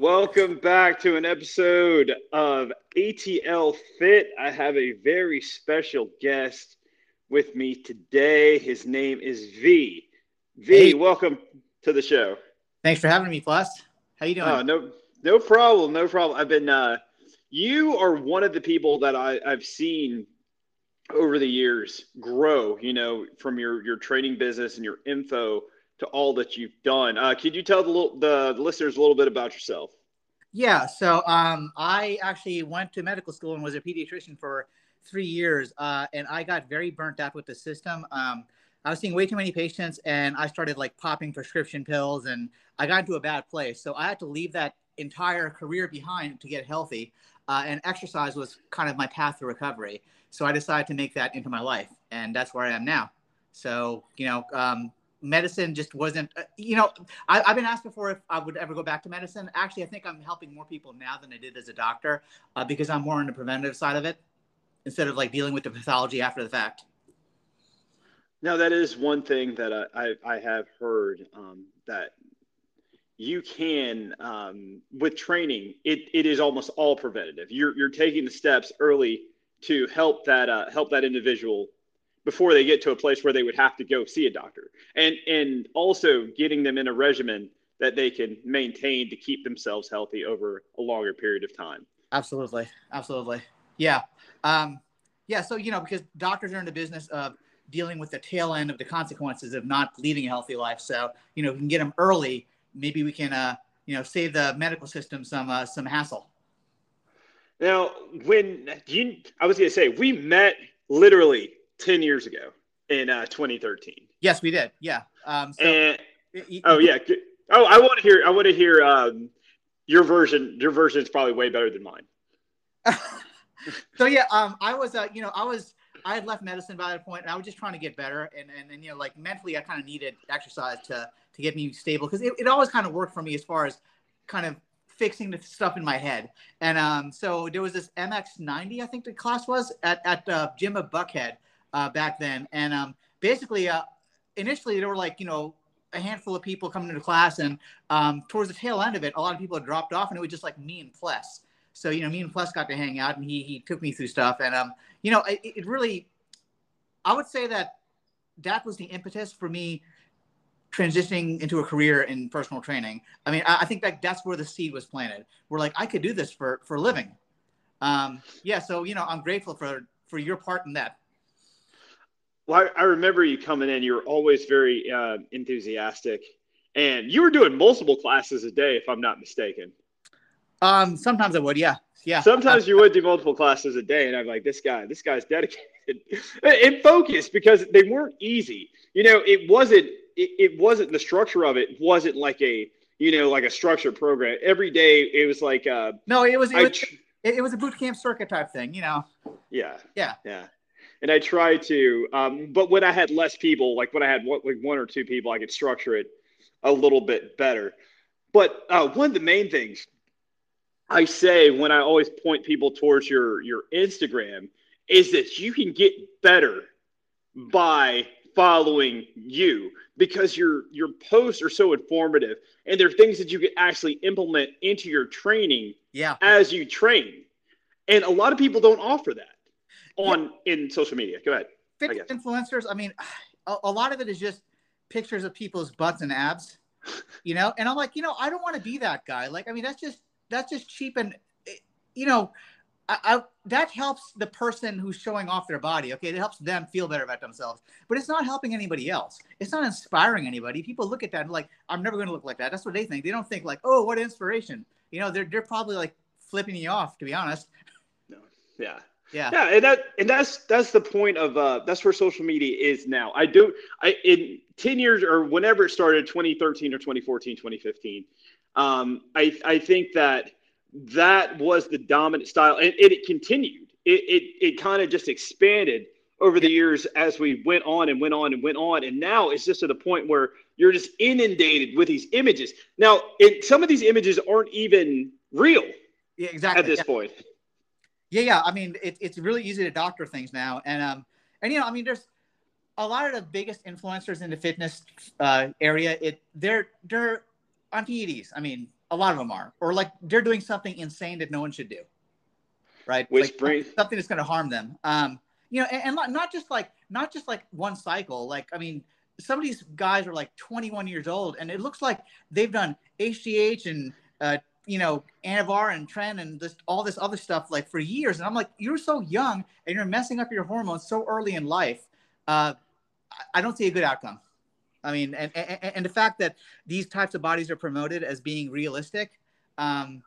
Welcome back to an episode of ATL Fit. I have a very special guest with me today. His name is V. V, Hey. welcome to the show. Thanks for having me, Plus. How you doing? Oh, no, no problem, no problem. I've been. Uh, you are one of the people that I, I've seen over the years grow. You know, from your your training business and your info to all that you've done. Uh, could you tell the, little- the listeners a little bit about yourself? yeah. So, um, I actually went to medical school and was a pediatrician for three years, uh, and I got very burnt out with the system. Um, I was seeing way too many patients, and I started like popping prescription pills, and I got into a bad place. So I had to leave that entire career behind to get healthy, uh, and exercise was kind of my path to recovery. So I decided to make that into my life, and that's where I am now. So you know, um, medicine just wasn't. Uh, you know, I, I've been asked before if I would ever go back to medicine. Actually, I think I'm helping more people now than I did as a doctor uh, because I'm more on the preventative side of it instead of like dealing with the pathology after the fact. Now that is one thing that I, I, I have heard um, that you can um, with training it, it is almost all preventative. You're, you're taking the steps early to help that uh, help that individual before they get to a place where they would have to go see a doctor, and and also getting them in a regimen that they can maintain to keep themselves healthy over a longer period of time. Absolutely, absolutely, yeah, um, yeah. So you know, because doctors are in the business of dealing with the tail end of the consequences of not leading a healthy life. So you know, if we can get them early, maybe we can, uh, you know, save the medical system some uh, some hassle. Now, when you, I was going to say, we met literally 10 years ago in uh, 2013. Yes, we did. Yeah. Um, so, and, y- y- oh yeah. Oh, I want to hear, I want to hear um, your version. Your version is probably way better than mine. so yeah, um, I was, uh, you know, I was, I had left medicine by that point, and I was just trying to get better, and and, and you know, like mentally, I kind of needed exercise to to get me stable because it, it always kind of worked for me as far as kind of fixing the stuff in my head. And um, so there was this MX90, I think the class was at at uh, Gym of Buckhead uh, back then, and um, basically, uh, initially there were like you know a handful of people coming into class, and um, towards the tail end of it, a lot of people had dropped off, and it was just like me and Pless. So you know, me and Plus got to hang out, and he he took me through stuff, and um, you know, it, it really, I would say that that was the impetus for me transitioning into a career in personal training. I mean, I, I think that that's where the seed was planted. We're like, I could do this for for a living. Um, yeah, so you know, I'm grateful for for your part in that. Well, I, I remember you coming in. You were always very uh, enthusiastic, and you were doing multiple classes a day, if I'm not mistaken. Um, sometimes I would, yeah, yeah. Sometimes you would do multiple classes a day, and I'm like, this guy, this guy's dedicated and focused because they weren't easy. You know, it wasn't. It, it wasn't the structure of it. wasn't like a you know like a structured program. Every day it was like uh, no, it was it I was, it was a boot camp circuit type thing, you know. yeah Yeah. yeah. And I try to, um, but when I had less people, like when I had one, like one or two people, I could structure it a little bit better. But uh, one of the main things I say when I always point people towards your your Instagram is that you can get better by following you because your your posts are so informative and they're things that you can actually implement into your training Yeah. as you train. And a lot of people don't offer that on in social media. Go ahead. fitness guess. influencers i mean a, a lot of it is just pictures of people's butts and abs you know and i'm like you know i don't want to be that guy like i mean that's just that's just cheap and eh, you know I, I, that helps the person who's showing off their body okay it helps them feel better about themselves but it's not helping anybody else it's not inspiring anybody people look at that and like i'm never going to look like that that's what they think they don't think like oh what inspiration you know they're, they're probably like flipping you off to be honest No. Yeah. Yeah Yeah, and that and that's that's the point of uh that's where social media is now. I do I in 10 years or whenever it started 2013 or 2014, 2015. Um I I think that that was the dominant style and, and it continued. It it it kind of just expanded over the years as we went on and went on and went on and now it's just to the point where you're just inundated with these images. Now, it, some of these images aren't even real yeah exactly at this yeah. point. Yeah, yeah. I mean, it, it's really easy to doctor things now, and um, and you know, I mean, there's a lot of the biggest influencers in the fitness uh, area. It they're they're on PEDs. I mean, A lot of them are, or like they're doing something insane that no one should do, right? Which like, brings something that's going to harm them. Um, you know, and, and not just like not just like one cycle. Like I mean, some of these guys are like 21 years old, and it looks like they've done HGH and uh, you know Anavar and Tren and this all this other stuff like for years. And I'm like, you're so young and you're messing up your hormones so early in life. Uh, I don't see a good outcome. I mean, and, and, and the fact that these types of bodies are promoted as being realistic, um,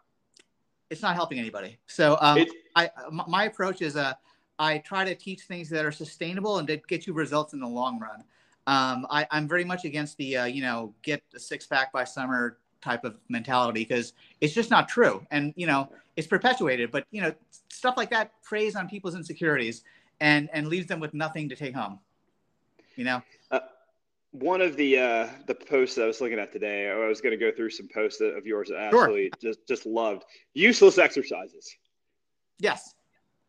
it's not helping anybody. So um, I, my approach is uh, I try to teach things that are sustainable and that get you results in the long run. Um, I, am very much against the uh, you know get a six pack by summer type of mentality because it's just not true, and you know it's perpetuated. But you know stuff like that preys on people's insecurities and and leaves them with nothing to take home. You know. Uh, one of the uh, the posts I was looking at today, I was going to go through some posts of yours that I absolutely sure. just just loved. Useless exercises. Yes.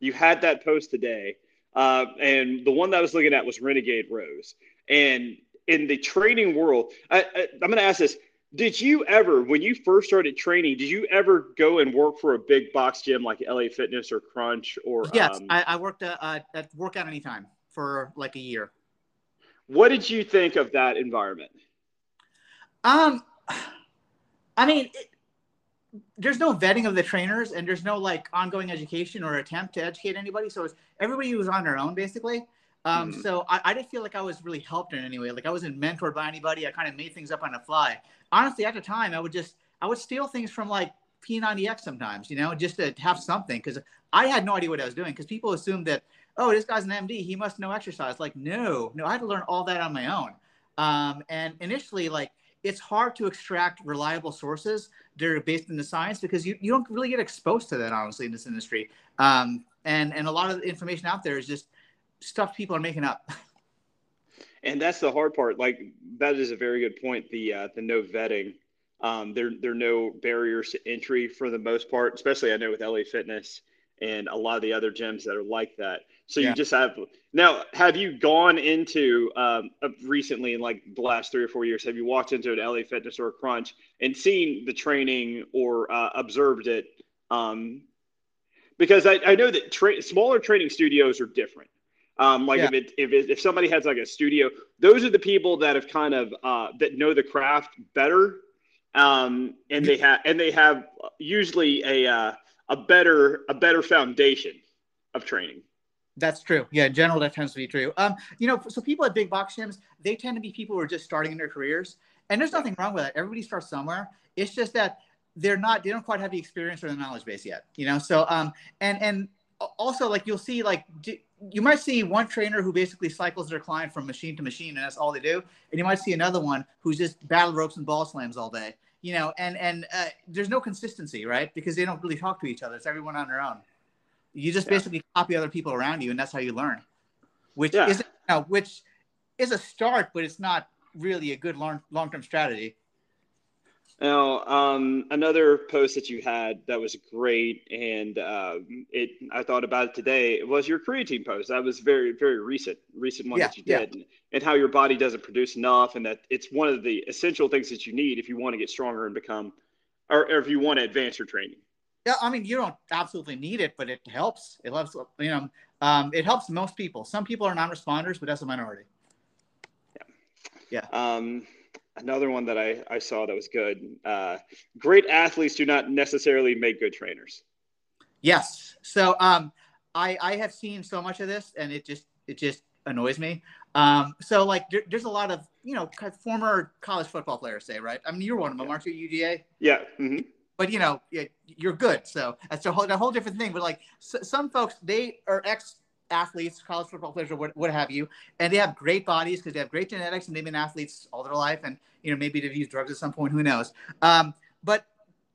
You had that post today, uh, and the one that I was looking at was Renegade Rows. And in the training world, I, I, I'm going to ask this: Did you ever, when you first started training, did you ever go and work for a big box gym like LA Fitness or Crunch or? Yes, um, I, I, worked uh, uh, at Workout Anytime for like a year. What did you think of that environment? Um, I mean, it, there's no vetting of the trainers, and there's no like ongoing education or attempt to educate anybody. So it's everybody was on their own basically. Um, mm-hmm. So I, I didn't feel like I was really helped in any way. Like I wasn't mentored by anybody. I kind of made things up on the fly. Honestly, at the time, I would just I would steal things from like P90X sometimes, you know, just to have something because I had no idea what I was doing. Because people assumed that oh, this guy's an MD, he must know exercise. Like, no, no, I had to learn all that on my own. Um, and initially, like, it's hard to extract reliable sources that are based in the science because you, you don't really get exposed to that, honestly, in this industry. Um, and, and a lot of the information out there is just stuff people are making up. And that's the hard part. Like, that is a very good point. The, uh, the no vetting. Um, there, there are no barriers to entry for the most part, especially I know with LA Fitness and a lot of the other gyms that are like that. So yeah. you just have now. Have you gone into um, recently in like the last three or four years? Have you walked into an LA Fitness or a Crunch and seen the training or uh, observed it? Um, because I, I know that tra- smaller training studios are different. Um, like yeah. if it, if it, if somebody has like a studio, those are the people that have kind of uh, that know the craft better, um, and they have and they have usually a uh, a better a better foundation of training. That's true. Yeah, in general, that tends to be true. Um, you know, so people at big box gyms, they tend to be people who are just starting in their careers, and there's nothing wrong with that. Everybody starts somewhere. It's just that they're not, they don't quite have the experience or the knowledge base yet. You know, so um, and and also like you'll see like you might see one trainer who basically cycles their client from machine to machine, and that's all they do, and you might see another one who's just battle ropes and ball slams all day. You know, and and uh, there's no consistency, right? Because they don't really talk to each other. It's everyone on their own. You just yeah. basically copy other people around you, and that's how you learn. Which yeah. is you know, which is a start, but it's not really a good long long term strategy. Now, um, another post that you had that was great, and uh, it I thought about it today was your creatine post. That was very very recent recent one yeah, that you did, yeah. and, and how your body doesn't produce enough, and that it's one of the essential things that you need if you want to get stronger and become, or, or if you want to advance your training. Yeah, I mean, you don't absolutely need it, but it helps. It helps, you know, um, it helps most people. Some people are non-responders, but that's a minority. Yeah. Yeah. Um, another one that I, I saw that was good. Uh, great athletes do not necessarily make good trainers. Yes. So um, I, I have seen so much of this and it just, it just annoys me. Um, so like there, there's a lot of, you know, former college football players say, right. I mean, you're one of them, yeah. aren't you UGA? Yeah. Mm-hmm but you know you're good so that's a whole, a whole different thing but like some folks they are ex athletes college football players or what, what have you and they have great bodies because they have great genetics and they've been athletes all their life and you know maybe they've used drugs at some point who knows um, but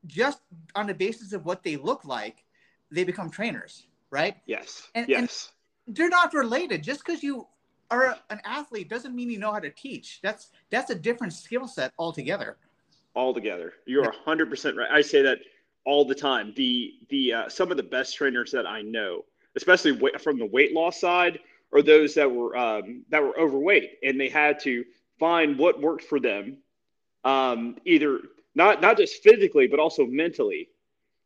just on the basis of what they look like they become trainers right yes and, yes and they're not related just because you are an athlete doesn't mean you know how to teach that's that's a different skill set altogether altogether. You're hundred percent right. I say that all the time. The the uh, some of the best trainers that I know, especially from the weight loss side, or those that were um, that were overweight and they had to find what worked for them. Um, either not not just physically but also mentally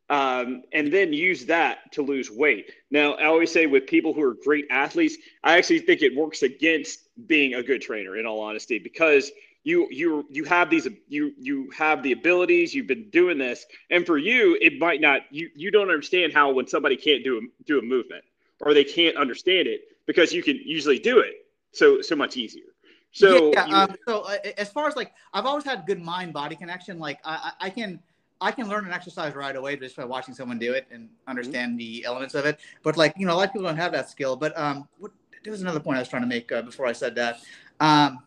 um, and then use that to lose weight. Now, I always say with people who are great athletes, I actually think it works against being a good trainer. In all honesty, because you you you have these you you have the abilities. You've been doing this, and for you, it might not. You you don't understand how when somebody can't do a, do a movement or they can't understand it because you can usually do it so so much easier. So yeah, you, um, so uh, as far as like I've always had good mind body connection. Like I, I can I can learn an exercise right away just by watching someone do it and understand mm-hmm. the elements of it. But like you know, a lot of people don't have that skill. But um, what, there was another point I was trying to make uh, before I said that. Um,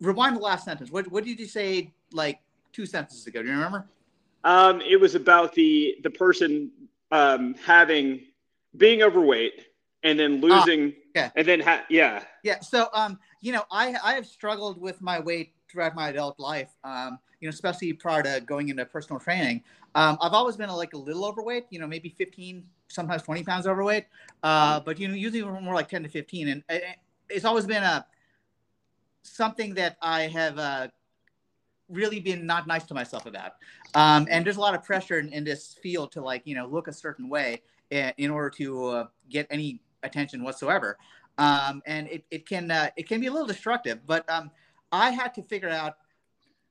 rewind the last sentence. What what did you say like two sentences ago? Do you remember? Um, it was about the the person um, having being overweight and then ah, losing yeah. and then ha- yeah yeah so um you know i i have struggled with my weight throughout my adult life um you know, especially prior to going into personal training. Um, I've always been a, like a little overweight, you know, maybe 15, sometimes 20 pounds overweight, uh, but you know, usually more like 10 to 15. And it's always been a something that I have uh, really been not nice to myself about. Um, and there's a lot of pressure in, in, this field to like, you know, look a certain way in, in order to uh, get any attention whatsoever. Um, and it, it can uh, it can be a little destructive, but um, I had to figure out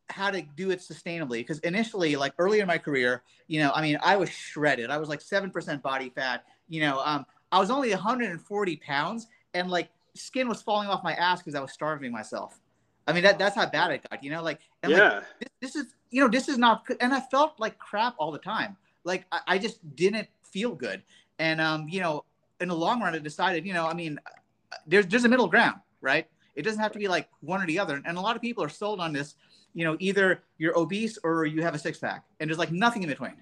how to do it sustainably because initially like earlier in my career you know i mean i was shredded i was like 7% body fat you know um, i was only 140 pounds and like skin was falling off my ass because i was starving myself i mean that, that's how bad it got you know like and yeah. like this, this is you know this is not and i felt like crap all the time like I, I just didn't feel good and um you know in the long run i decided you know i mean there's there's a middle ground right it doesn't have to be like one or the other and a lot of people are sold on this you know, either you're obese or you have a six pack, and there's like nothing in between.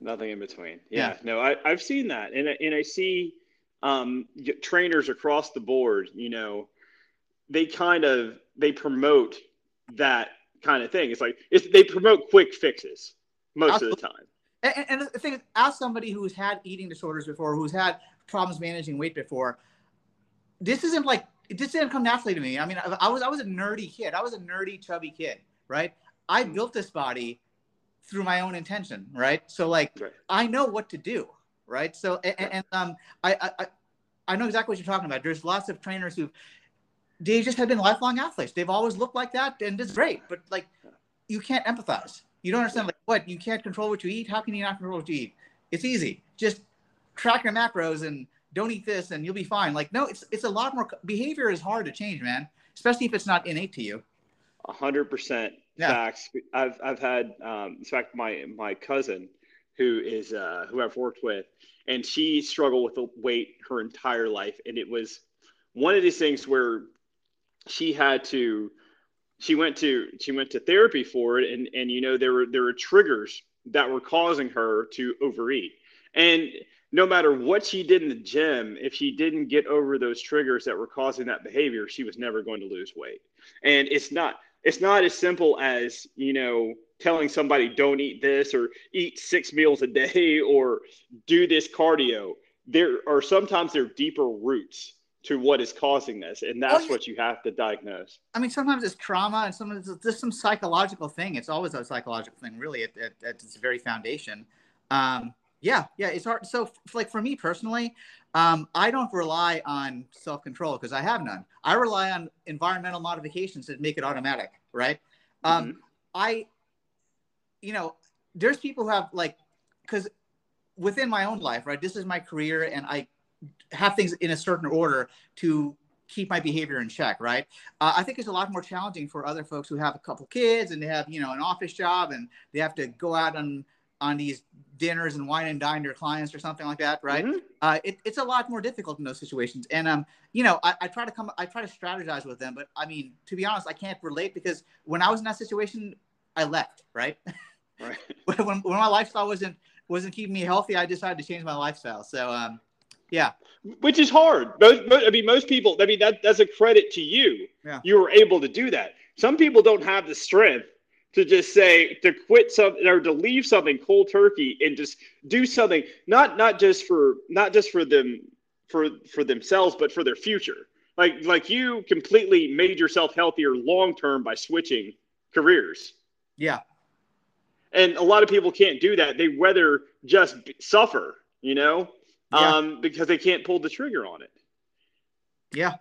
Nothing in between. Yeah, yeah. no, I, I've seen that, and and I see um, trainers across the board. You know, they kind of they promote that kind of thing. It's like it's, they promote quick fixes most Absolutely. of the time. And, and, the thing is, as somebody who's had eating disorders before, who's had problems managing weight before, this isn't like it just didn't come naturally to me. I mean, I, I was I was a nerdy kid. I was a nerdy, chubby kid right? I hmm. built this body through my own intention, right? So like right. I know what to do, right? So and, and um I, I I know exactly what you're talking about. There's lots of trainers who they just have been lifelong athletes. They've always looked like that and it's great, but like you can't empathize. You don't understand like what you can't control what you eat. How can you not control what you eat? It's easy. Just track your macros and don't eat this and you'll be fine. Like no, it's it's a lot more behavior is hard to change, man. Especially if it's not innate to you A hundred percent facts. I've I've had um, in fact my my cousin who is uh, who I've worked with, and she struggled with the weight her entire life, and it was one of these things where she had to she went to she went to therapy for it, and and you know there were there were triggers that were causing her to overeat, and no matter what she did in the gym, if she didn't get over those triggers that were causing that behavior, she was never going to lose weight. And it's not it's not as simple as you know telling somebody don't eat this or eat six meals a day or do this cardio. There are sometimes there are deeper roots to what is causing this and that's oh, yeah. what you have to diagnose. I mean sometimes it's trauma and sometimes it's just some psychological thing. It's always a psychological thing really at, at, at its very foundation. Um, yeah yeah it's hard so like for me personally um, I don't rely on self control because I have none. I rely on environmental modifications that make it automatic, right? Um, mm-hmm. I, you know, there's people who have like, because within my own life, right? This is my career, and I have things in a certain order to keep my behavior in check, right? Uh, I think it's a lot more challenging for other folks who have a couple kids and they have, you know, an office job and they have to go out on on these dinners and wine and dine your clients or something like that, right? Mm-hmm. Uh, it, it's a lot more difficult in those situations. And um, you know, I, I, try to come, I try to strategize with them, but I mean, to be honest, I can't relate because when I was in that situation, I left, right? Right. when, when my lifestyle wasn't wasn't keeping me healthy, I decided to change my lifestyle. So um, yeah. Which is hard. Most, most, I mean, most people. I mean, that that's a credit to you. Yeah. You were able to do that. Some people don't have the strength to just say to quit something or to leave something cold turkey and just do something not not just for not just for them for for themselves but for their future like like you completely made yourself healthier long term by switching careers yeah and a lot of people can't do that. They rather just suffer, you know, yeah. um, because they can't pull the trigger on it. Yeah,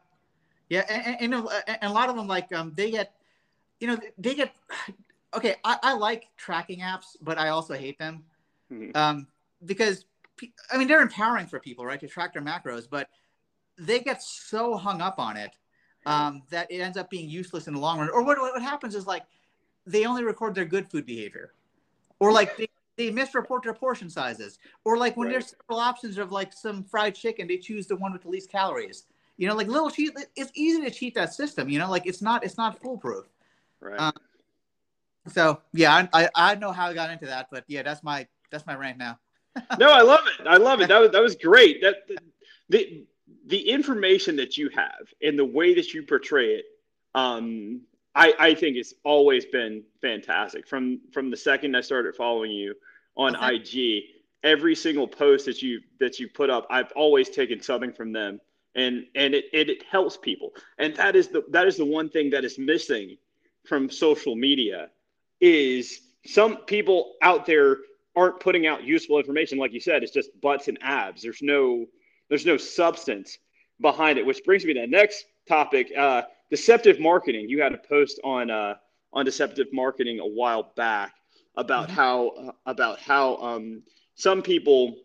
yeah, and, and, and a lot of them like um, they get, you know, they get. Okay, I, I like tracking apps, but I also hate them mm-hmm. um, because I mean they're empowering for people, right, to track their macros, but they get so hung up on it um, that it ends up being useless in the long run. Or what, what happens is like they only record their good food behavior, or like they, they misreport their portion sizes, or like when right. there's several options of like some fried chicken, they choose the one with the least calories. You know, like little cheat. It's easy to cheat that system. You know, like it's not it's not foolproof. Right. Um, so yeah, I, I I know how I got into that, but yeah, that's my that's my rant now. no, I love it. I love it. That was that was great. That the the information that you have and the way that you portray it, um, I, I think it's always been fantastic. From from the second I started following you on okay. IG, every single post that you that you put up, I've always taken something from them, and and it, it, it helps people. And that is the that is the one thing that is missing from social media is some people out there aren't putting out useful information. Like you said, it's just butts and abs. There's no there's no substance behind it, which brings me to the next topic: uh, deceptive marketing. You had a post on uh, on deceptive marketing a while back about mm-hmm. how uh, about how um, some people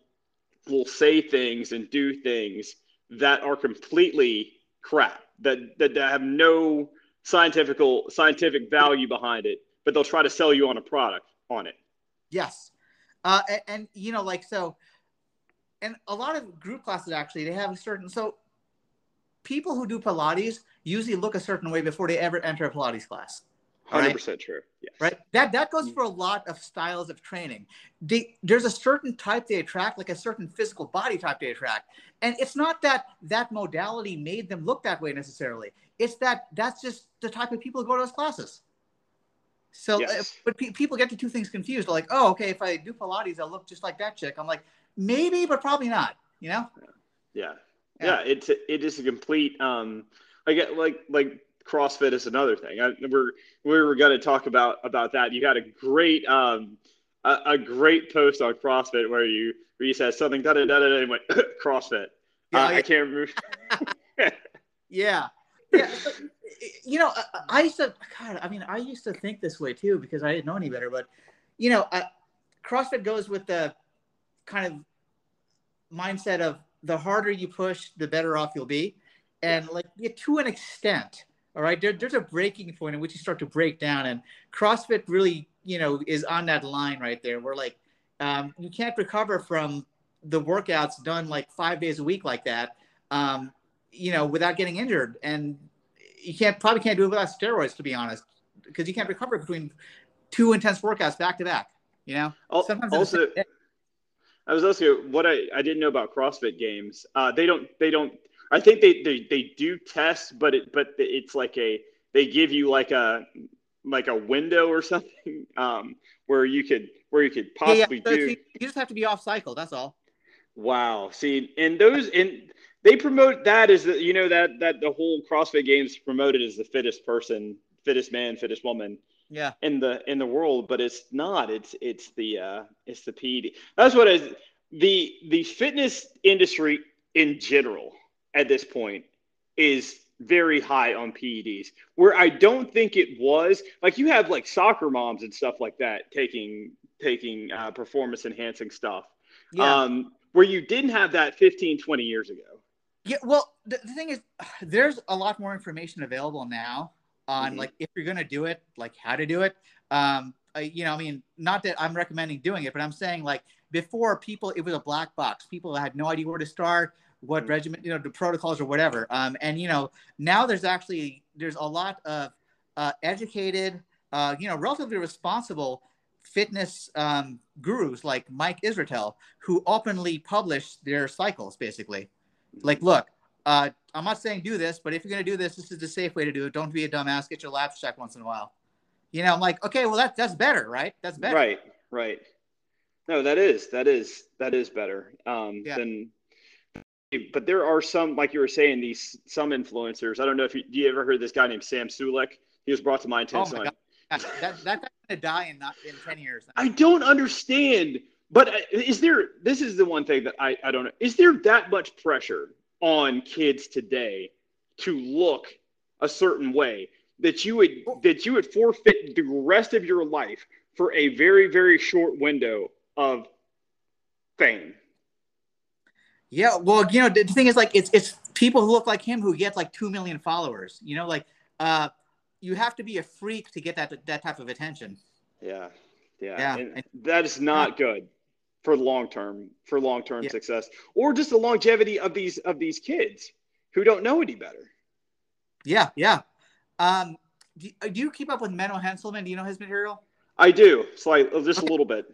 will say things and do things that are completely crap that that, that have no scientific scientific value behind it, but they'll try to sell you on a product on it. Yes, uh, and, and you know, like so and a lot of group classes actually they have a certain so people who do pilates usually look a certain way before they ever enter a pilates class. 100% right? true. Yes. right? That that goes for a lot of styles of training. They, there's a certain type they attract like a certain physical body type they attract. And it's not that that modality made them look that way necessarily. It's that that's just the type of people who go to those classes so, yes. uh, but pe- people get the two things confused. They're like, oh, okay, if I do Pilates, I'll look just like that chick. I'm like, maybe, but probably not. You know? Yeah, yeah. yeah it's it is a complete um like like like CrossFit is another thing. I, we're we were going to talk about about that. You had a great um a, a, great post on CrossFit where you where you said something da da da da and went CrossFit. Yeah, uh, I can't remember. yeah, yeah. You know, I, I, used to. God, I mean, I used to think this way too because I didn't know any better. But you know, I, CrossFit goes with the kind of mindset of the harder you push, the better off you'll be. And like yeah, to an extent, all right, there, there's a breaking point in which you start to break down. And CrossFit really, you know, is on that line right there where like um, you can't recover from the workouts done like five days a week like that, um, you know, without getting injured. And you can't probably can't do it without steroids, to be honest, because you can't recover between two intense workouts back to back. You know, sometimes also I was also what I, I didn't know about CrossFit games. Uh, they don't they don't. I think they, they they do test, but it but it's like a they give you like a like a window or something um, where you could where you could possibly yeah, yeah. So do. You just have to be off cycle. That's all. Wow. See, and those and they promote that as the you know that that the whole CrossFit Games promoted as the fittest person, fittest man, fittest woman yeah in the in the world but it's not it's it's the uh it's the ped that's what is the the fitness industry in general at this point is very high on PEDs. Where I don't think it was like you have like soccer moms and stuff like that taking taking uh, performance enhancing stuff. Yeah. Um, where you didn't have that 15, 20 years ago. Yeah. Well, the, the thing is, there's a lot more information available now on mm-hmm. like if you're gonna do it, like how to do it. Um, I, you know, I mean, not that I'm recommending doing it, but I'm saying like before people, it was a black box. People had no idea where to start, what mm-hmm. regimen, you know, the protocols or whatever. Um, and you know, now there's actually there's a lot of uh, educated, uh, you know, relatively responsible fitness um, gurus like Mike Israetel who openly publish their cycles. Basically, like, look, uh, I'm not saying do this, but if you're going to do this, this is the safe way to do it. Don't be a dumbass. Get your labs checked once in a while. You know, I'm like, okay, well, that's that's better, right? That's better. Right, right. No, that is that is that is better um, yeah. than. But there are some, like you were saying, these some influencers. I don't know if you, you ever heard this guy named Sam Sulek. He was brought to my attention. Oh my that, that that's gonna die in not in ten years. I don't understand. But uh, is there? This is the one thing that I I don't know. Is there that much pressure on kids today to look a certain way that you would that you would forfeit the rest of your life for a very very short window of fame? Yeah, well, you know, the thing is, like, it's it's people who look like him who get like two million followers. You know, like, uh, you have to be a freak to get that that type of attention. Yeah, yeah, yeah. that is not good for long term for long term yeah. success or just the longevity of these of these kids who don't know any better. Yeah, yeah. Um, do, do you keep up with Menno Henselmans? Do you know his material? I do, slightly, just okay. a little bit.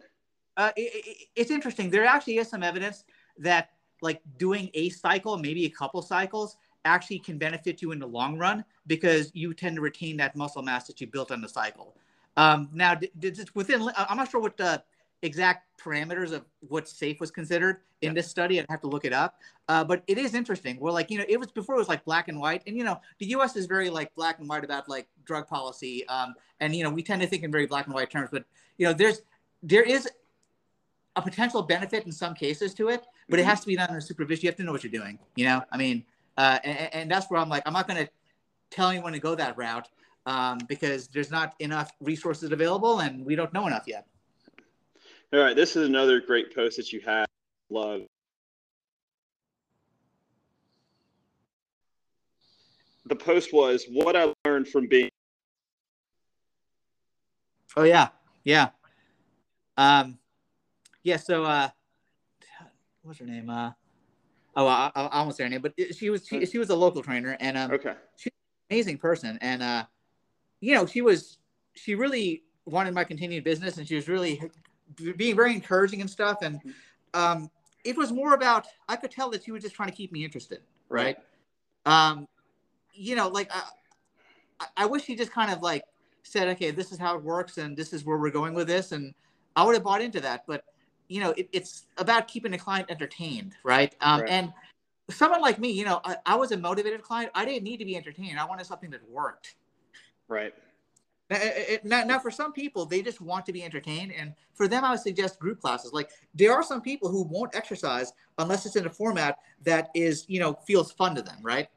Uh, it, it, it's interesting. There actually is some evidence that like doing a cycle, maybe a couple cycles, actually can benefit you in the long run because you tend to retain that muscle mass that you built on the cycle. Um, now, within, I'm not sure what the exact parameters of what safe was considered in yeah. this study. I'd have to look it up. Uh, but it is interesting. We're like, you know, it was before it was like black and white. And, you know, the US is very like black and white about like drug policy. Um, and, you know, we tend to think in very black and white terms. But, you know, there's, there is a potential benefit in some cases to it, but mm-hmm. it has to be done under supervision. You have to know what you're doing. You know, I mean, uh, and, and, that's where I'm like, I'm not going to tell anyone to go that route um, because there's not enough resources available and we don't know enough yet. All right, this is another great post that you have. Love. The post was what I learned from being. Oh yeah, yeah, um, yeah. So, uh, what's her name? Uh, oh, I, I, I won't say her name, but she was she, she was a local trainer, and um, okay, she's an amazing person, and uh, you know, she was she really wanted my continued business, and she was really being very encouraging and stuff. And um, it was more about I could tell that she was just trying to keep me interested, right? Um, you know, like I, I wish he just kind of like said, okay, this is how it works, and this is where we're going with this, and I would have bought into that. But you know, it, it's about keeping a client entertained, right? Um, right. And someone like me, you know, I, I was a motivated client. I didn't need to be entertained. I wanted something that worked. Right. Now, now, for some people, they just want to be entertained, and for them, I would suggest group classes. Like there are some people who won't exercise unless it's in a format that is, you know, feels fun to them, right?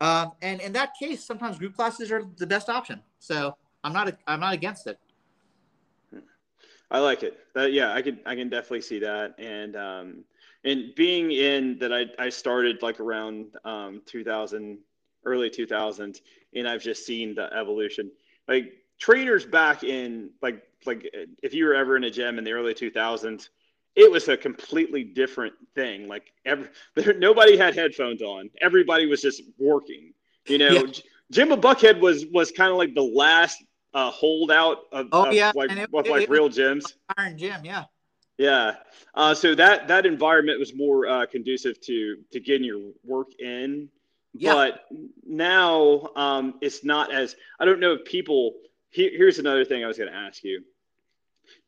Um, and in that case, sometimes group classes are the best option. So I'm not, I'm not against it. I like it. Uh, yeah, I can, I can definitely see that. And um, and being in that, I, I started like around um, 2000, early 2000, and I've just seen the evolution. Like trainers back in like like if you were ever in a gym in the early 2000s it was a completely different thing. Like every there, nobody had headphones on. Everybody was just working you know? Yeah. jimbo buckhead was was kind of like the last uh, holdout of, oh, of yeah. like it, with like real gyms. iron gym yeah. Yeah. Uh, so that that environment was more uh, conducive to to getting your work in. Yeah. but now um, it's not as i don't know if people here, here's another thing I was going to ask you.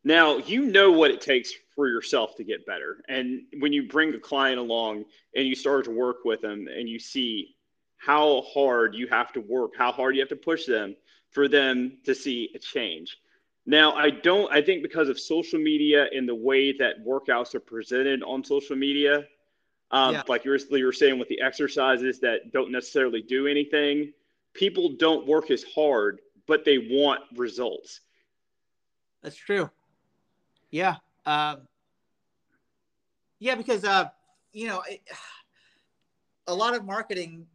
Now, you know what it takes for yourself to get better. And when you bring a client along and you start to work with them and you see how hard you have to work, how hard you have to push them for them to see a change. Now, I don't, I think because of social media and the way that workouts are presented on social media, um, yeah. like you were, you were saying with the exercises that don't necessarily do anything, people don't work as hard but they want results. That's true. Yeah. Um, yeah, because uh, you know, it, a lot of marketing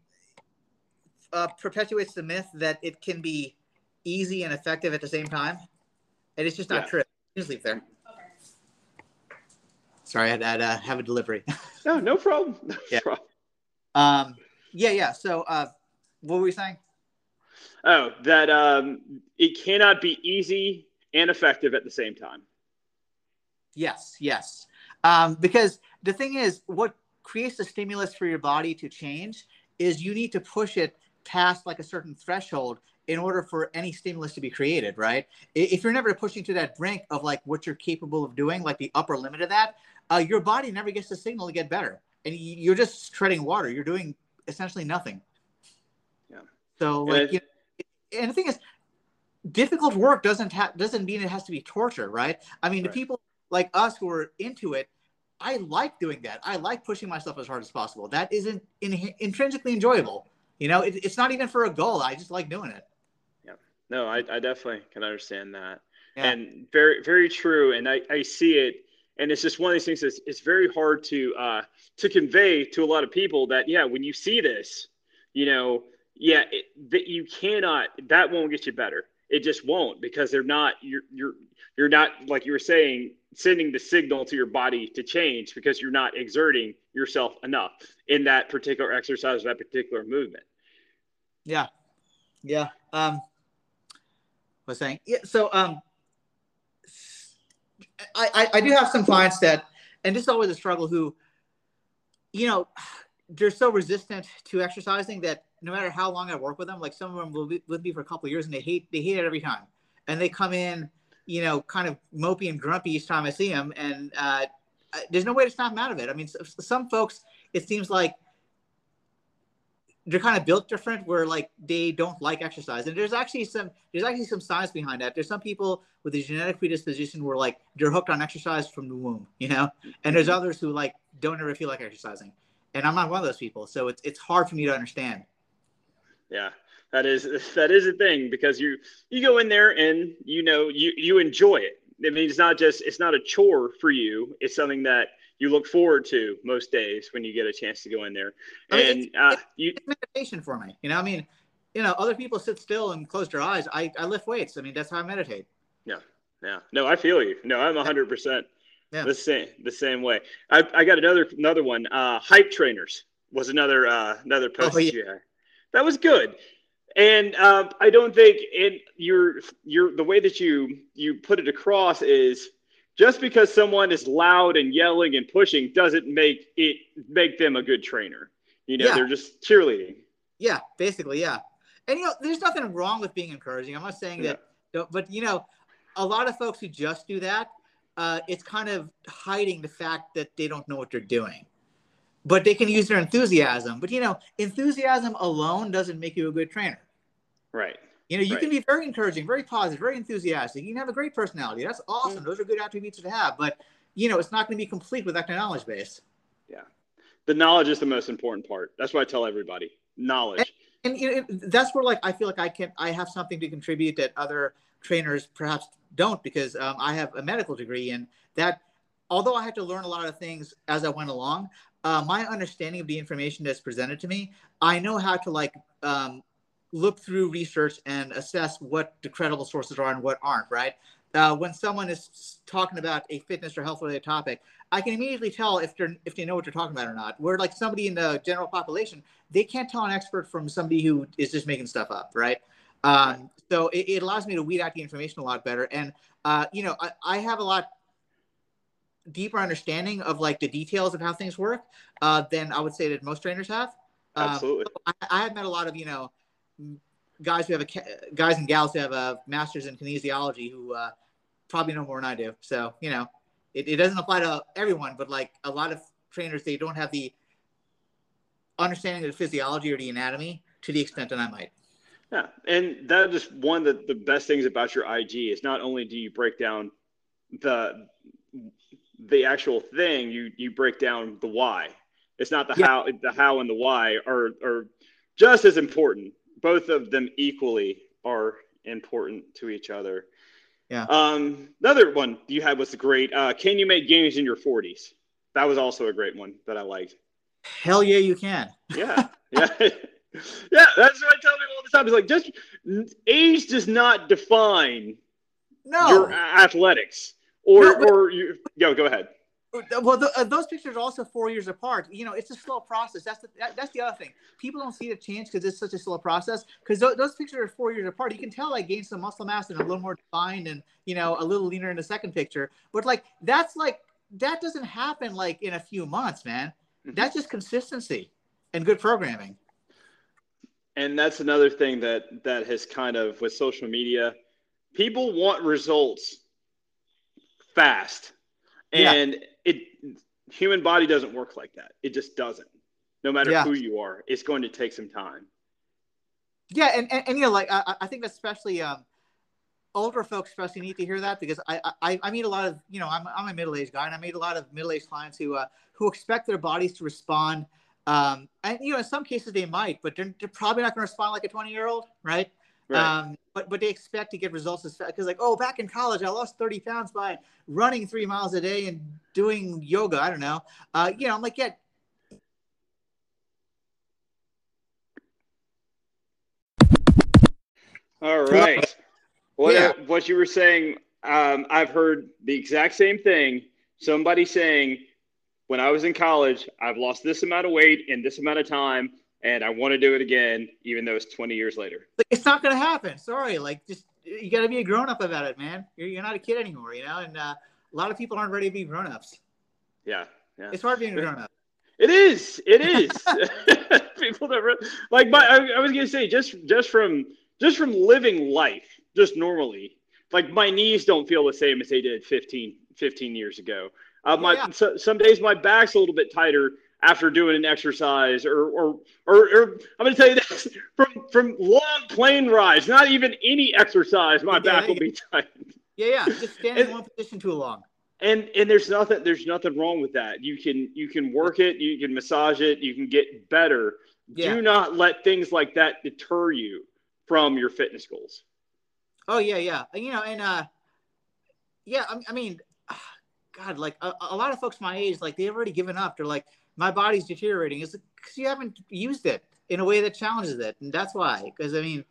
uh, perpetuates the myth that it can be easy and effective at the same time, and it's just not yeah. true. Just leave there. Okay. Sorry, I'd, I'd uh, have a delivery. no, no problem. No yeah. Problem. Um, yeah, yeah. So, uh, what were we saying? Oh, that um, it cannot be easy and effective at the same time. Yes, yes. Um, because the thing is, what creates the stimulus for your body to change is you need to push it past like a certain threshold in order for any stimulus to be created, right? If you're never pushing to that brink of like what you're capable of doing, like the upper limit of that, uh, your body never gets the signal to get better, and you're just treading water. You're doing essentially nothing. Yeah. So like, you know, and the thing is, difficult work doesn't have doesn't mean it has to be torture, right? I mean, right. the people like us who are into it, I like doing that. I like pushing myself as hard as possible. That isn't in, intrinsically enjoyable. You know, it, it's not even for a goal. I just like doing it. Yeah. No, I, I definitely can understand that. Yeah. And very, very true. And I, I see it. And it's just one of these things that's it's very hard to uh, to convey to a lot of people that yeah, when you see this, you know, yeah, it, that you cannot that won't get you better. It just won't because they're not you're you're you're not like you were saying sending the signal to your body to change because you're not exerting yourself enough in that particular exercise, that particular movement. Yeah. Yeah. Um, was saying, yeah. So, um, I, I, I do have some clients that, and this is always a struggle who, you know, they're so resistant to exercising that no matter how long I work with them, like some of them will be with me for a couple years and they hate, they hate it every time. And they come in, you know, kind of mopey and grumpy each time I see them. And uh, there's no way to snap them out of it. I mean, some folks, it seems like they're kind of built different where like they don't like exercise and there's actually some there's actually some science behind that there's some people with a genetic predisposition where like they're hooked on exercise from the womb you know and there's others who like don't ever feel like exercising and i'm not one of those people so it's, it's hard for me to understand yeah that is that is a thing because you you go in there and you know you you enjoy it i mean it's not just it's not a chore for you it's something that you look forward to most days when you get a chance to go in there. And I mean, it's, uh, it's, you, it's meditation for me. You know, I mean, you know, other people sit still and close their eyes. I, I lift weights. I mean, that's how I meditate. Yeah. Yeah. No, I feel you. No, I'm hundred percent Yeah. the same, the same way. I, I got another, another one. Uh, hype trainers was another, uh, another post oh, yeah. That was good. And um, I don't think it, your, your, the way that you, you put it across is just because someone is loud and yelling and pushing doesn't make it make them a good trainer. You know, yeah. they're just cheerleading. Yeah, basically, yeah. And you know, there's nothing wrong with being encouraging. I'm not saying yeah. that, but you know, a lot of folks who just do that, uh, it's kind of hiding the fact that they don't know what they're doing. But they can use their enthusiasm. But you know, enthusiasm alone doesn't make you a good trainer. Right. You know, you right. can be very encouraging, very positive, very enthusiastic. You can have a great personality. That's awesome. Mm. Those are good attributes to have. But you know, it's not going to be complete without the knowledge base. Yeah, the knowledge is the most important part. That's what I tell everybody. Knowledge. And, and you know, that's where like I feel like I can I have something to contribute that other trainers perhaps don't because um, I have a medical degree and that although I had to learn a lot of things as I went along, uh, my understanding of the information that's presented to me, I know how to like um, look through research and assess what the credible sources are and what aren't, right? Uh, when someone is talking about a fitness or health related topic, I can immediately tell if they're if they know what they're talking about or not. Where like somebody in the general population, they can't tell an expert from somebody who is just making stuff up, right? Um, so it, it, allows me to weed out the information a lot better. And uh, you know, I, I, have a lot deeper understanding of like the details of how things work uh, than I would say that most trainers have. Um, Absolutely. I, I have met a lot of you know guys who have a guys and gals who have a master's in kinesiology who uh, probably know more than I do. So you know, it, it doesn't apply to everyone, but like a lot of trainers, they don't have the understanding of the physiology or the anatomy to the extent that I might. Yeah, and that is one of the, the best things about your IG is not only do you break down the the actual thing, you you break down the why. It's not the yeah. how the how and the why are are just as important both of them equally are important to each other. Yeah. Um, another one you had was great. Uh, can you make games in your 40s? That was also a great one that I liked. Hell yeah, you can. yeah. Yeah. yeah. That's what I tell people all the time. It's like just age does not define no. your athletics or, no, but, or you, yo, go ahead. Well, the, uh, those pictures are also four years apart. You know, it's a slow process. That's the that, that's the other thing. People don't see the change because it's such a slow process. Because th- those pictures are four years apart. You can tell I gained some muscle mass and a little more defined, and you know, a little leaner in the second picture. But like that's like that doesn't happen like in a few months, man. Mm-hmm. That's just consistency and good programming. And that's another thing that that has kind of with social media, people want results fast, and. Yeah it human body doesn't work like that. It just doesn't. No matter yeah. who you are, it's going to take some time. Yeah, and and, and you know, like I, I think especially um, older folks especially need to hear that because I, I I meet a lot of you know I'm I'm a middle aged guy and I meet a lot of middle aged clients who uh, who expect their bodies to respond. Um, and you know, in some cases they might, but they're, they're probably not going to respond like a 20 year old, right? Right? Um, but but they expect to get results as fast because like oh back in college I lost 30 pounds by running three miles a day and doing yoga. I don't know. Uh, you know, I'm like yeah. All right. What yeah. what you were saying, um, I've heard the exact same thing. Somebody saying, when I was in college, I've lost this amount of weight in this amount of time, and I want to do it again, even though it's 20 years later. It's not going to happen. Sorry. Like, just you got to be a grown up about it, man. You're, you're not a kid anymore, you know. And uh, a lot of people aren't ready to be grown ups. Yeah, yeah. It's hard being a grown up. It is. It is. people never like. My, I, I was gonna say just just from just from living life just normally. Like my knees don't feel the same as they did 15, 15 years ago. Uh, my yeah. so, some days my back's a little bit tighter after doing an exercise, or or or, or I'm going to tell you this from from long plane rides, not even any exercise, my yeah, back will be tight. Yeah, yeah, just standing in one position too long. And and there's nothing there's nothing wrong with that. You can you can work it, you can massage it, you can get better. Yeah. Do not let things like that deter you from your fitness goals. Oh yeah, yeah. You know, and uh, yeah. I, I mean, God, like a, a, lot of folks my age, like they've already given up. They're like, my body's deteriorating. It's because you haven't used it in a way that challenges it, and that's why. Because I mean,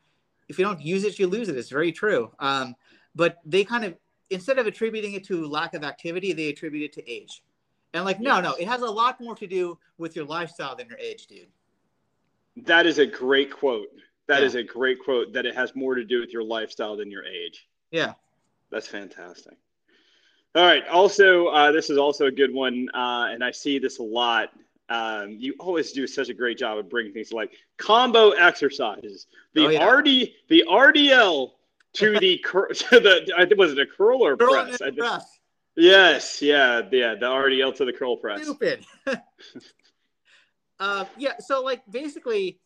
if you don't use it, you lose it. It's very true. Um, but they kind of instead of attributing it to lack of activity, they attribute it to age. And like, no, no, it has a lot more to do with your lifestyle than your age, dude. That is a great quote. That yeah. is a great quote. That it has more to do with your lifestyle than your age. Yeah, that's fantastic. All right. Also, uh, this is also a good one, uh, and I see this a lot. Um, you always do such a great job of bringing things to like combo exercises. The oh, yeah. RD, the RDL to the to the I think was it a curl or curl press? press. Yes, yeah, yeah, the RDL to the curl press. Stupid. uh, yeah, so like basically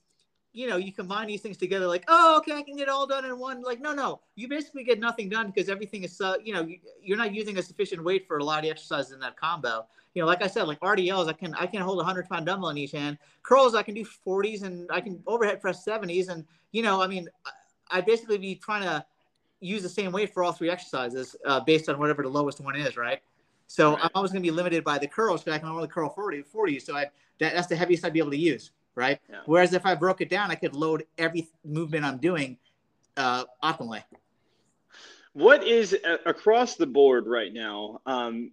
you know, you combine these things together, like, oh, okay, I can get it all done in one. Like, no, no, you basically get nothing done because everything is, uh, you know, you're not using a sufficient weight for a lot of the exercises in that combo. You know, like I said, like RDLs, I can I can hold a hundred pound dumbbell in each hand. Curls, I can do 40s, and I can overhead press 70s, and you know, I mean, I basically be trying to use the same weight for all three exercises uh, based on whatever the lowest one is, right? So right. I'm always going to be limited by the curls because I can only curl 40, 40. So I, that, that's the heaviest I'd be able to use right? Yeah. Whereas if I broke it down, I could load every movement I'm doing uh, optimally. What is uh, across the board right now? Um,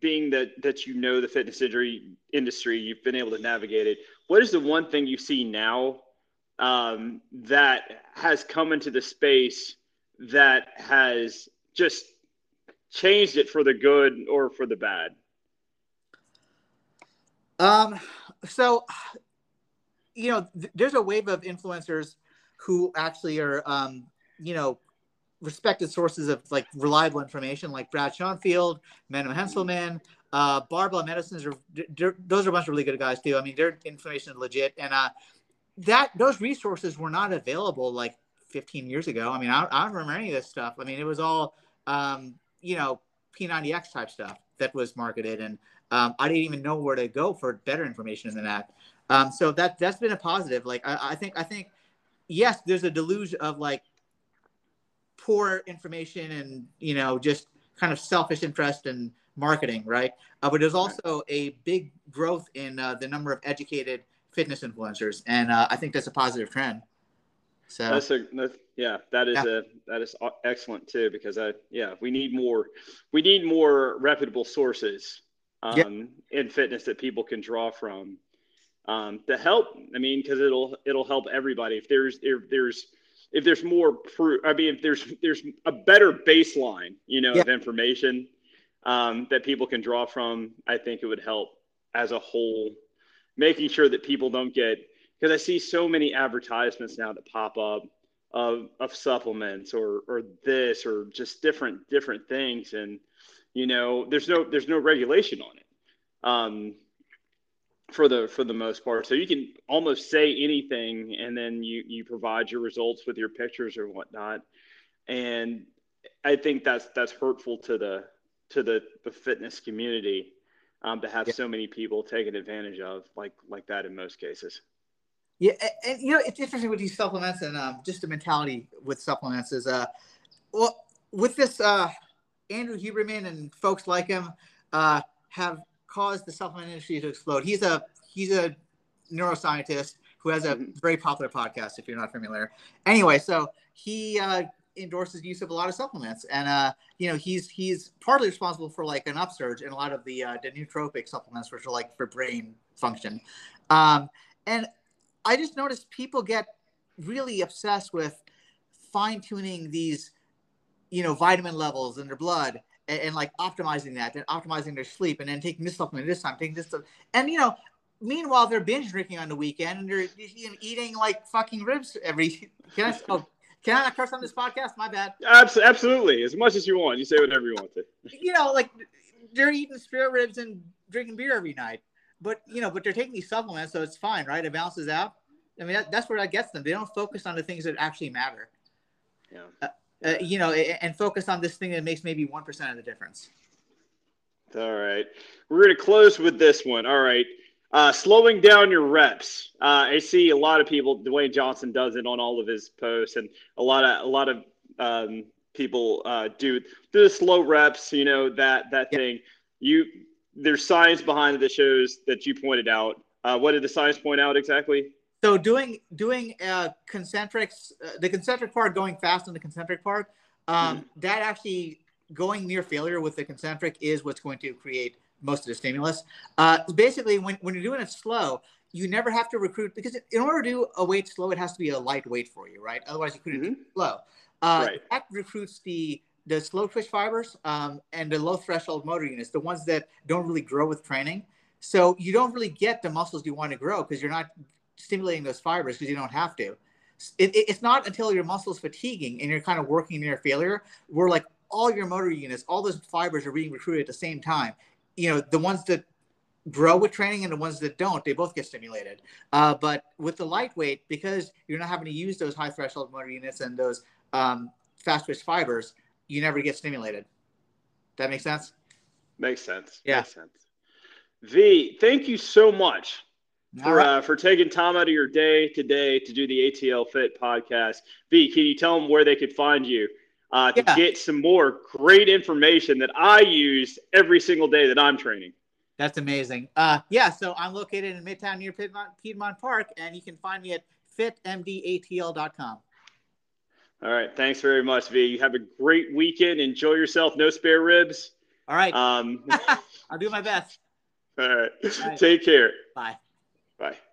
being that that you know the fitness injury industry, you've been able to navigate it. What is the one thing you see now um, that has come into the space that has just changed it for the good or for the bad? Um, so you know, th- there's a wave of influencers who actually are, um, you know, respected sources of like reliable information, like Brad Schoenfeld, Menno Henselman, uh, Barbell Medicines are those are a bunch of really good guys too. I mean, their information is legit, and uh, that those resources were not available like 15 years ago. I mean, I, I don't remember any of this stuff. I mean, it was all um, you know P90X type stuff that was marketed, and um, I didn't even know where to go for better information than that. Um, so that that's been a positive. Like I, I think I think yes, there's a deluge of like poor information and you know just kind of selfish interest and marketing, right? Uh, but there's also a big growth in uh, the number of educated fitness influencers, and uh, I think that's a positive trend. So that's a that's, yeah, that is yeah. a that is excellent too because I yeah we need more we need more reputable sources um, yeah. in fitness that people can draw from um, to help. I mean, because it'll it'll help everybody. If there's if there's if there's more proof, I mean, if there's there's a better baseline, you know, yeah. of information um, that people can draw from, I think it would help as a whole, making sure that people don't get because I see so many advertisements now that pop up of of supplements or or this or just different different things, and you know, there's no there's no regulation on it. Um, for the for the most part. So you can almost say anything, and then you you provide your results with your pictures or whatnot. And I think that's that's hurtful to the to the, the fitness community um, to have yeah. so many people taken advantage of like like that in most cases. Yeah, and, and you know it's interesting with these supplements and um, just the mentality with supplements is uh, well with this uh, Andrew Huberman and folks like him uh, have caused the supplement industry to explode. He's a he's a neuroscientist who has a mm-hmm. very popular podcast. If you're not familiar, anyway, so he uh, endorses use of a lot of supplements, and uh, you know he's he's partly responsible for like an upsurge in a lot of the uh, the nootropic supplements, which are like for brain function. Um, and I just noticed people get really obsessed with fine tuning these, you know, vitamin levels in their blood and, and, like optimizing that and optimizing their sleep and then taking this supplement this time, taking this stuff. And, you know, meanwhile, they're binge drinking on the weekend and they're eating like fucking ribs every. Can I, oh, can I curse on this podcast? My bad. Absolutely. As much as you want. You say whatever you want to. You know, like they're eating spare ribs and drinking beer every night. But, you know, but they're taking these supplements, so it's fine, right? It balances out. I mean, that, that's where that gets them. They don't focus on the things that actually matter. Yeah. Uh, uh, you know, and focus on this thing that makes maybe 1% of the difference. All right. We're going to close with this one. All right. Uh, slowing down your reps. Uh, I see a lot of people. Dwayne Johnson does it on all of his posts, and a lot of a lot of um, people uh, do do the slow reps. You know that that thing. You there's science behind the shows that you pointed out. Uh, what did the science point out exactly? So doing doing uh, concentrics, uh, the concentric part going fast in the concentric part, um, mm-hmm. that actually going near failure with the concentric is what's going to create most of the stimulus. Uh, basically, when, when you're doing it slow, you never have to recruit because in order to do a weight slow, it has to be a light weight for you, right? Otherwise, you couldn't mm-hmm. do it slow. Uh, right. That recruits the the slow twitch fibers um, and the low threshold motor units, the ones that don't really grow with training. So you don't really get the muscles you want to grow because you're not stimulating those fibers because you don't have to. It, it, it's not until your muscles fatiguing and you're kind of working near failure where like all your motor units, all those fibers are being recruited at the same time. You know the ones that grow with training and the ones that don't they both get stimulated. Uh, but with the lightweight because you're not having to use those high threshold motor units and those um, fast twitch fibers you never get stimulated. That makes sense? Makes sense. Yeah. Makes sense. V thank you so much for right. uh, for taking time out of your day today to do the atl fit podcast v can you tell them where they could find you uh, to yeah. get some more great information that I use every single day that I'm training. That's amazing. Uh, yeah, so I'm located in Midtown near Piedmont, Piedmont Park, and you can find me at fitmdatl.com. All right. Thanks very much, V. You have a great weekend. Enjoy yourself. No spare ribs. All right. Um, I'll do my best. All right. All right. Take care. Bye. Bye.